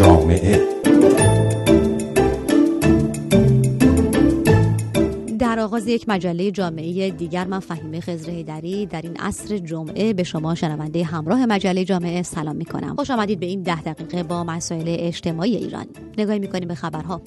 جامعه. در آغاز یک مجله جامعه دیگر من فهیمه خزر دری در این عصر جمعه به شما شنونده همراه مجله جامعه سلام می کنم خوش آمدید به این ده دقیقه با مسائل اجتماعی ایران. نگاهی می‌کنیم به خبرها.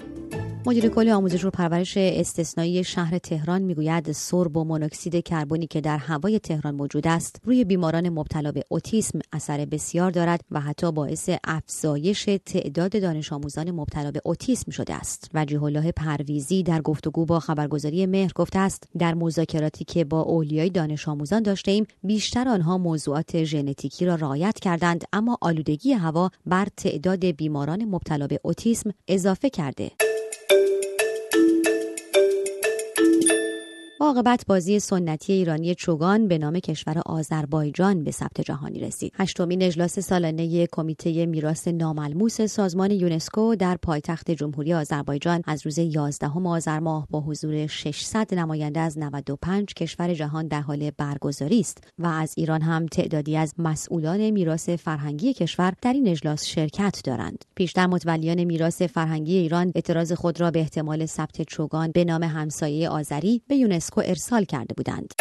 مدیر کل آموزش و پرورش استثنایی شهر تهران می‌گوید سرب و مونوکسید کربنی که در هوای تهران موجود است روی بیماران مبتلا به اوتیسم اثر بسیار دارد و حتی باعث افزایش تعداد دانش آموزان مبتلا به اوتیسم شده است. وجیه الله پرویزی در گفتگو با خبرگزاری مهر گفته است در مذاکراتی که با اولیای دانش آموزان داشته ایم بیشتر آنها موضوعات ژنتیکی را رعایت کردند اما آلودگی هوا بر تعداد بیماران مبتلا به اوتیسم اضافه کرده. عاقبت بازی سنتی ایرانی چوگان به نام کشور آذربایجان به ثبت جهانی رسید. هشتمین اجلاس سالانه کمیته میراث ناملموس سازمان یونسکو در پایتخت جمهوری آذربایجان از روز 11 آذر ماه با حضور 600 نماینده از 95 کشور جهان در حال برگزاری است و از ایران هم تعدادی از مسئولان میراث فرهنگی کشور در این اجلاس شرکت دارند. پیشتر متولیان میراث فرهنگی ایران اعتراض خود را به احتمال ثبت چوگان به نام همسایه آذری به یونسکو ارسال کرده بودند.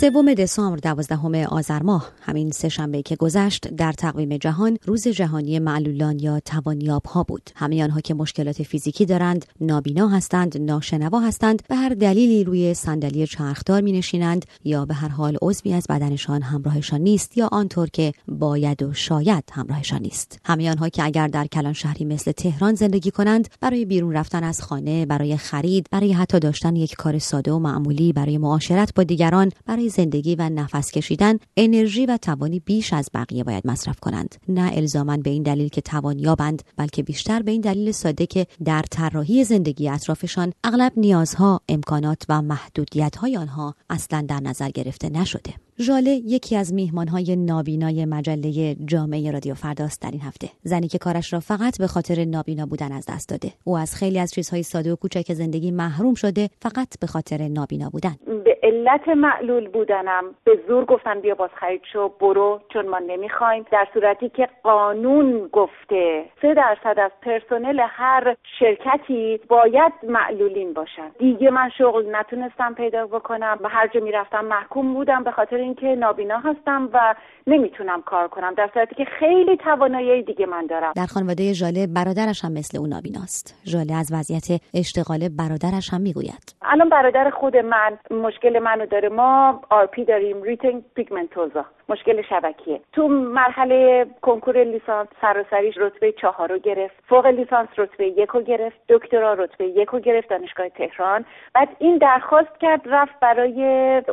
سوم دسامبر دوازدهم آذر ماه همین سه شنبه که گذشت در تقویم جهان روز جهانی معلولان یا توانیاب ها بود. همه آنها که مشکلات فیزیکی دارند نابینا هستند ناشنوا هستند به هر دلیلی روی صندلی چرخدار می نشینند یا به هر حال عضوی از بدنشان همراهشان نیست یا آنطور که باید و شاید همراهشان نیست. همه آنها که اگر در کلان شهری مثل تهران زندگی کنند برای بیرون رفتن از خانه برای خرید برای حتی داشتن یک کار ساده و معمولی برای معاشرت با دیگران برای زندگی و نفس کشیدن انرژی و توانی بیش از بقیه باید مصرف کنند. نه الزاما به این دلیل که توانیابند بلکه بیشتر به این دلیل ساده که در طراحی زندگی اطرافشان اغلب نیازها امکانات و محدودیت های آنها اصلا در نظر گرفته نشده. ژاله یکی از میهمانهای نابینای مجله جامعه رادیو فرداست در این هفته. زنی که کارش را فقط به خاطر نابینا بودن از دست داده. او از خیلی از چیزهای ساده و کوچک زندگی محروم شده فقط به خاطر نابینا بودن. به علت معلول بودنم. به زور گفتن بیا باز خرید شو برو چون ما نمی‌خوایم. در صورتی که قانون گفته سه درصد از پرسنل هر شرکتی باید معلولین باشن. دیگه من شغل نتونستم پیدا بکنم و هر جا می‌رفتم محکوم بودم به خاطر اینکه نابینا هستم و نمی‌تونم کار کنم. در صورتی که خیلی توانایی دیگه من دارم. در خانواده ژاله برادرش هم مثل او نابیناست. ژاله از وضعیت اشتغال برادرش هم می‌گوید. الان برادر خود من مشکل منو داره. ما RP داریم retinitis pigmentosa مشکل شبکیه. تو مرحله کنکور لیسانس سراسریش رتبه چهار رو گرفت. فوق لیسانس رتبه یک رو گرفت. دکترا رتبه یک رو گرفت دانشگاه تهران. بعد این درخواست کرد رفت برای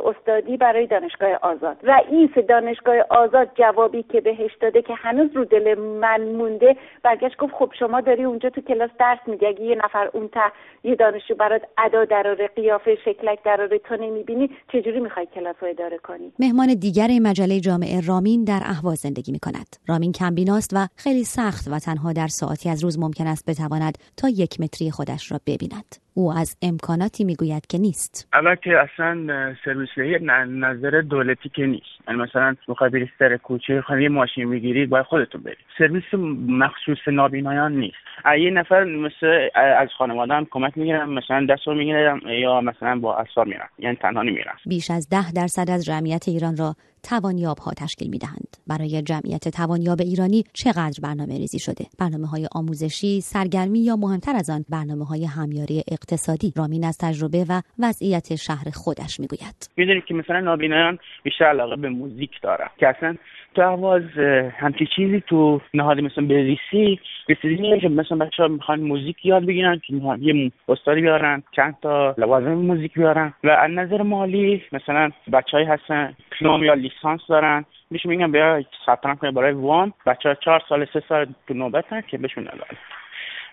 استادی برای دانشگاه آزاد. رئیس دانشگاه آزاد جوابی که بهش داده که هنوز رو دل من مونده برگشت گفت خب شما داری اونجا تو کلاس درس میدی. اگه یه نفر اون ته یه دانشجو برات ادا دراره قیافه شکلک دراره تو نمی‌بینی چجوری می‌خوای کلاس رو اداره کنی مهمان دیگر مجله جامعه رامین در اهواز زندگی می کند. رامین کمبیناست و خیلی سخت و تنها در ساعتی از روز ممکن است بتواند تا یک متری خودش را ببیند. او از امکاناتی می‌گوید که نیست اول که اصلا سرویس دهی نظر دولتی که نیست یعنی مثلا می‌خوای بری سر کوچه خواهی یه ماشین بگیری باید خودتون بری سرویس مخصوص نابینایان نیست یه نفر مثل از خانواده هم کمک می‌گیرم مثلا دست رو می‌گیرم یا مثلا با اصفار میرم یعنی تنها نمیرم بیش از ده درصد از جمعیت ایران را توانیاب ها تشکیل می دهند. برای جمعیت توانیاب ایرانی چقدر برنامه ریزی شده؟ برنامه های آموزشی، سرگرمی یا مهمتر از آن برنامه های همیاری اقتصادی رامین از تجربه و وضعیت شهر خودش می‌گوید. می‌دونید که مثلا نابینایان بیشتر علاقه به موزیک داره که اصلا تو آواز همچی چیزی تو نهاد مثلا بریسی رسیدی که مثلا بچه ها می‌خوان موزیک یاد بگیرن که یه استادی بیارن چند تا لوازم موزیک بیارن. و از نظر مالی مثلا بچه هستن دیپلم یا لیسانس دارن. میشه میگم بیا ثبت نام کنید برای وام. بچه ها چهار سال سه سال تو نوبتن که بهشون ندارن.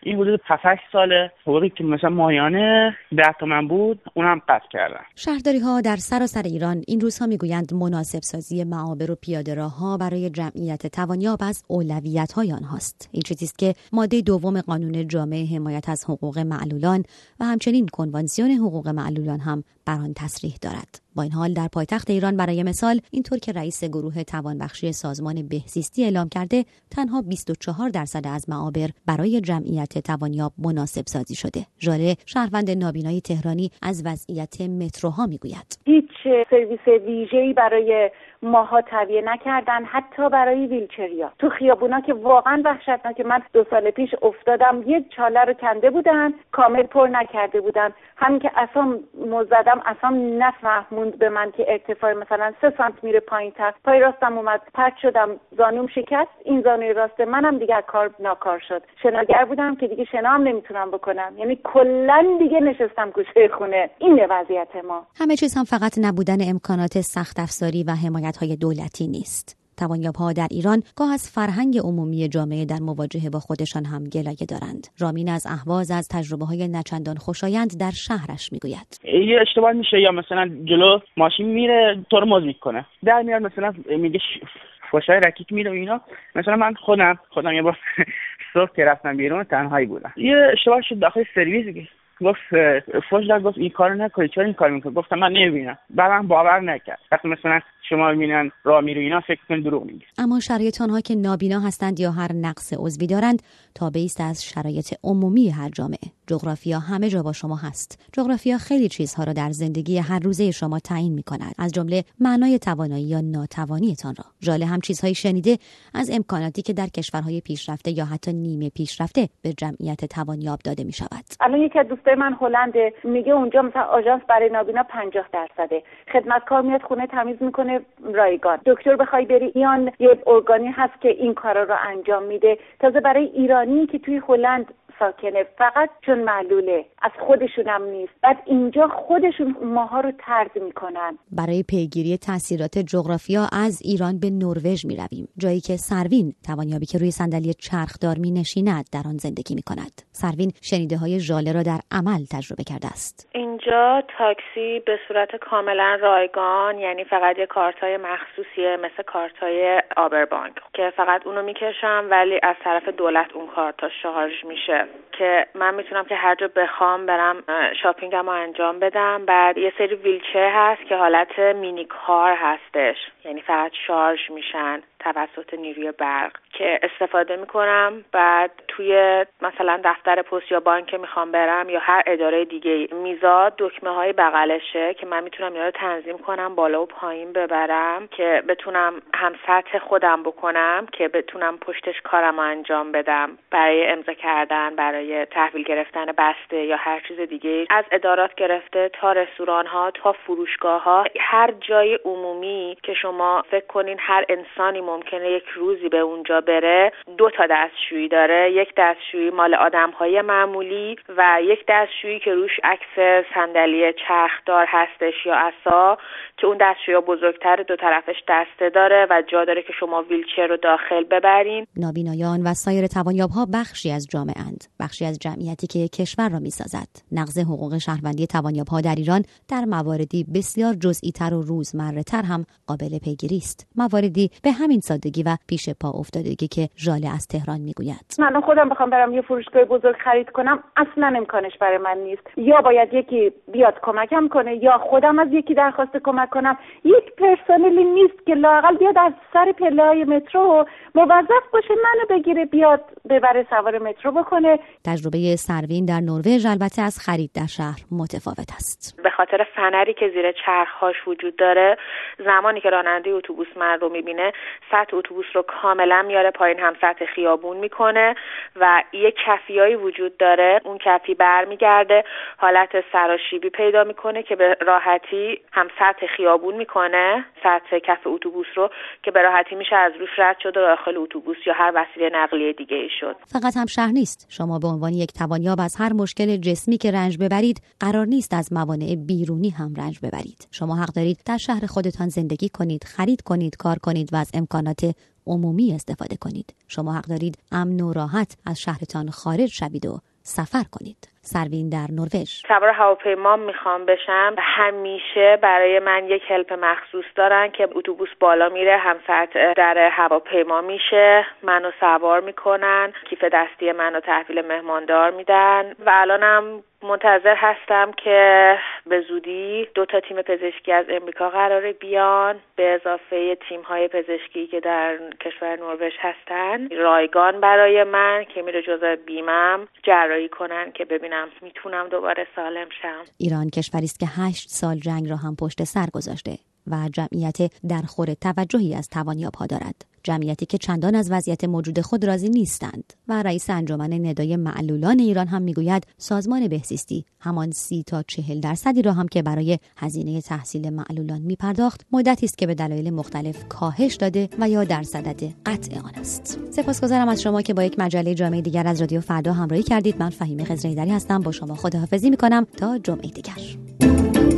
این حدود 7 سال حقوقی که مثلا ماهیانه 10 تومن بود اونم قطع کردن. شهرداری ها در سراسر ایران این روزها می‌گویند مناسب سازی معابر و پیاده ها برای جمعیت توانیاب از اولویت های آنهاست. این چیزی است که ماده دوم قانون جامعه حمایت از حقوق معلولان و همچنین کنوانسیون حقوق معلولان هم بر تصریح دارد. با این حال در پایتخت ایران برای مثال اینطور که رئیس گروه توانبخشی سازمان بهزیستی اعلام کرده تنها 24 درصد از معابر برای جمعیت توانیاب مناسب سازی شده. ژاله شهروند نابینای تهرانی از وضعیت متروها می‌گوید. هیچ سرویس ویژه‌ای برای ماها تهیه نکردن حتی برای ویلچریا. تو خیابونا که واقعا وحشتناکه. من دو سال پیش افتادم یه چاله رو کنده بودن کامل پر نکرده بودن. همین که اصلا مزدم اصلا نفهموند به من که ارتفاع مثلا سه سانت میره پایین تر. پای راستم اومد پرت شدم زانوم شکست. این زانوی راست منم دیگه کار ناکار شد. شناگر بودم که دیگه شنا هم نمی‌تونم بکنم. یعنی کلا دیگه نشستم گوشه خونه. اینه وضعیت ما. همه چیز هم فقط نبودن امکانات سخت افزاری و حمایت های دولتی نیست. توانیاب ها در ایران گاه از فرهنگ عمومی جامعه در مواجهه با خودشان هم گلایه دارند. رامین از اهواز از تجربه های نچندان خوشایند در شهرش می‌گوید. یه اشتباه میشه یا مثلا جلو ماشین میره ترمز می‌کنه در میاد مثلا میگه فوشای رکیک میره و اینا. مثلا من خودم خودم یه بار صبح که رفتم بیرون تنهایی بودم. یه اشتباه شد داخل سرویس گفت فوش داد گفت این کارو نکنی چرا این کار می‌کنی؟ گفتم من نمی‌بینم. بعدم باور نکرد. وقتی مثلا شما ببینن راه میرو اینا فکر کن دروغ میگه اما شرایط آنها که نابینا هستند یا هر نقص عضوی دارند تابعی است از شرایط عمومی هر جامعه. جغرافیا همه جا با شما هست. جغرافیا خیلی چیزها را در زندگی هر روزه شما تعیین می کند از جمله معنای توانایی یا ناتوانیتان را. ژاله هم چیزهایی شنیده از امکاناتی که در کشورهای پیشرفته یا حتی نیمه پیشرفته به جمعیت توانیاب داده می شود الان یکی از دوستای من هلند میگه اونجا مثلا آژانس برای نابینا 50 درصده خدمتکار میاد خونه تمیز می‌کنه رایگان. دکتر بخوای بری ایان یه ارگانی هست که این کارا رو انجام میده. تازه برای ایرانی که توی هلند ساکنه. فقط چون معلوله. از خودشونم نیست. بعد اینجا خودشون ماها رو ترد می‌کنن. برای پیگیری تاثیرات جغرافیا از ایران به نروژ می رویم جایی که سروین توانیابی که روی صندلی چرخدار می نشیند در آن زندگی می کند سروین شنیده های ژاله را در عمل تجربه کرده است. اینجا تاکسی به صورت کاملا رایگان یعنی فقط یه کارتای مخصوصیه مثل کارتای آبربانک که فقط اونو می‌کشم ولی از طرف دولت اون کارتا شارژ میشه. که من می‌تونم که هر جا بخوام برم شاپینگم رو انجام بدم. بعد یه سری ویلچر هست که حالت مینی کار هستش. یعنی فقط شارژ میشن توسط نیروی برق. که استفاده می‌کنم. بعد توی مثلا دفتر پست یا بانک می‌خوام برم یا هر اداره دیگه میزاد دکمه های بغلشه که من می‌تونم اینا رو تنظیم کنم بالا و پایین ببرم که بتونم هم سطح خودم بکنم که بتونم پشتش کارم انجام بدم. برای امضا کردن برای تحویل گرفتن بسته یا هر چیز دیگه از ادارات گرفته تا رستوران ها تا فروشگاه ها هر جای عمومی که شما فکر کنین هر انسانی ممکنه یک روزی به اونجا بره دو تا دستشویی داره. یک دستشویی مال آدم های معمولی و یک دستشویی که روش عکس صندلی چرخدار هستش یا اسا که اون دستشویی بزرگتر دو طرفش دسته داره و جا داره که شما ویلچر رو داخل ببرین. نابینایان و سایر توانیاب ها بخشی از جامعه اند بخشی از جمعیتی که کشور را می‌سازد. نقض حقوق شهروندی توانیاب ها در ایران در مواردی بسیار جزئی تر و روزمره تر هم قابل پیگیری است. مواردی به همین سادگی و پیش پا افتادگی که ژاله از تهران می‌گوید. من خودم بخوام برم یه فروشگاه بزرگ خرید کنم. اصلا امکانش برای من نیست. یا باید یکی بیاد کمکم کنه یا خودم از یکی درخواست کمک کنم. یک پرسنلی نیست که لاقل بیاد از سر پله مترو موظف باشه منو بگیره بیاد ببره سوار مترو بکنه. تجربه سروین در نروژ البته از خرید در شهر متفاوت است. به خاطر فنری که زیر چرخهاش وجود داره زمانی که راننده اتوبوس من رو می‌بینه سطح اتوبوس رو کاملا میاره پایین هم سطح خیابون می‌کنه و یه کفیایی وجود داره. اون کفی برمیگرده حالت سراشیبی پیدا می‌کنه که به راحتی هم سطح خیابون می‌کنه. سطح کف اتوبوس رو که به راحتی میشه از روش رد شد و داخل اتوبوس یا هر وسیله نقلیه دیگه ای شد. فقط هم شهر نیست شما به عنوان یک توانیاب از هر مشکل جسمی که رنج ببرید قرار نیست از موانع بیرونی هم رنج ببرید. شما حق دارید در شهر خودتان زندگی کنید خرید کنید کار کنید و از امکانات عمومی استفاده کنید. شما حق دارید امن و راحت از شهرتان خارج شوید و سفر کنید. سروین در نروژ. سوار هواپیما می‌خوام بشم. همیشه برای من یک هلپ مخصوص دارن که اتوبوس بالا میره هم در هواپیما میشه. منو سوار می‌کنن کیف دستی منو تحویل مهماندار میدن. و الانم منتظر هستم که به زودی دو تا تیم پزشکی از امریکا قراره بیان. به اضافه تیم های پزشکی که در کشور نروژ هستن. رایگان برای من که میره جزء بیمم. جراحی کنن که ببینم می‌تونم دوباره سالم شم. ایران کشوری است که هشت سال جنگ را هم پشت سر گذاشته و جمعیت در خور توجهی از توانیاب ها دارد. جمعیتی که چندان از وضعیت موجود خود راضی نیستند و رئیس انجمن ندای معلولان ایران هم می‌گوید سازمان بهزیستی همان سی تا چهل درصدی را هم که برای هزینه تحصیل معلولان میپرداخت مدتی است که به دلایل مختلف کاهش داده و یا در صدد قطع آن است. سپاسگزارم از شما که با یک مجله جامعه دیگر از رادیو فردا همراهی کردید. من فهیم خزرهیدری هستم. با شما خداحافظی می‌کنم. تا جمعه دیگر.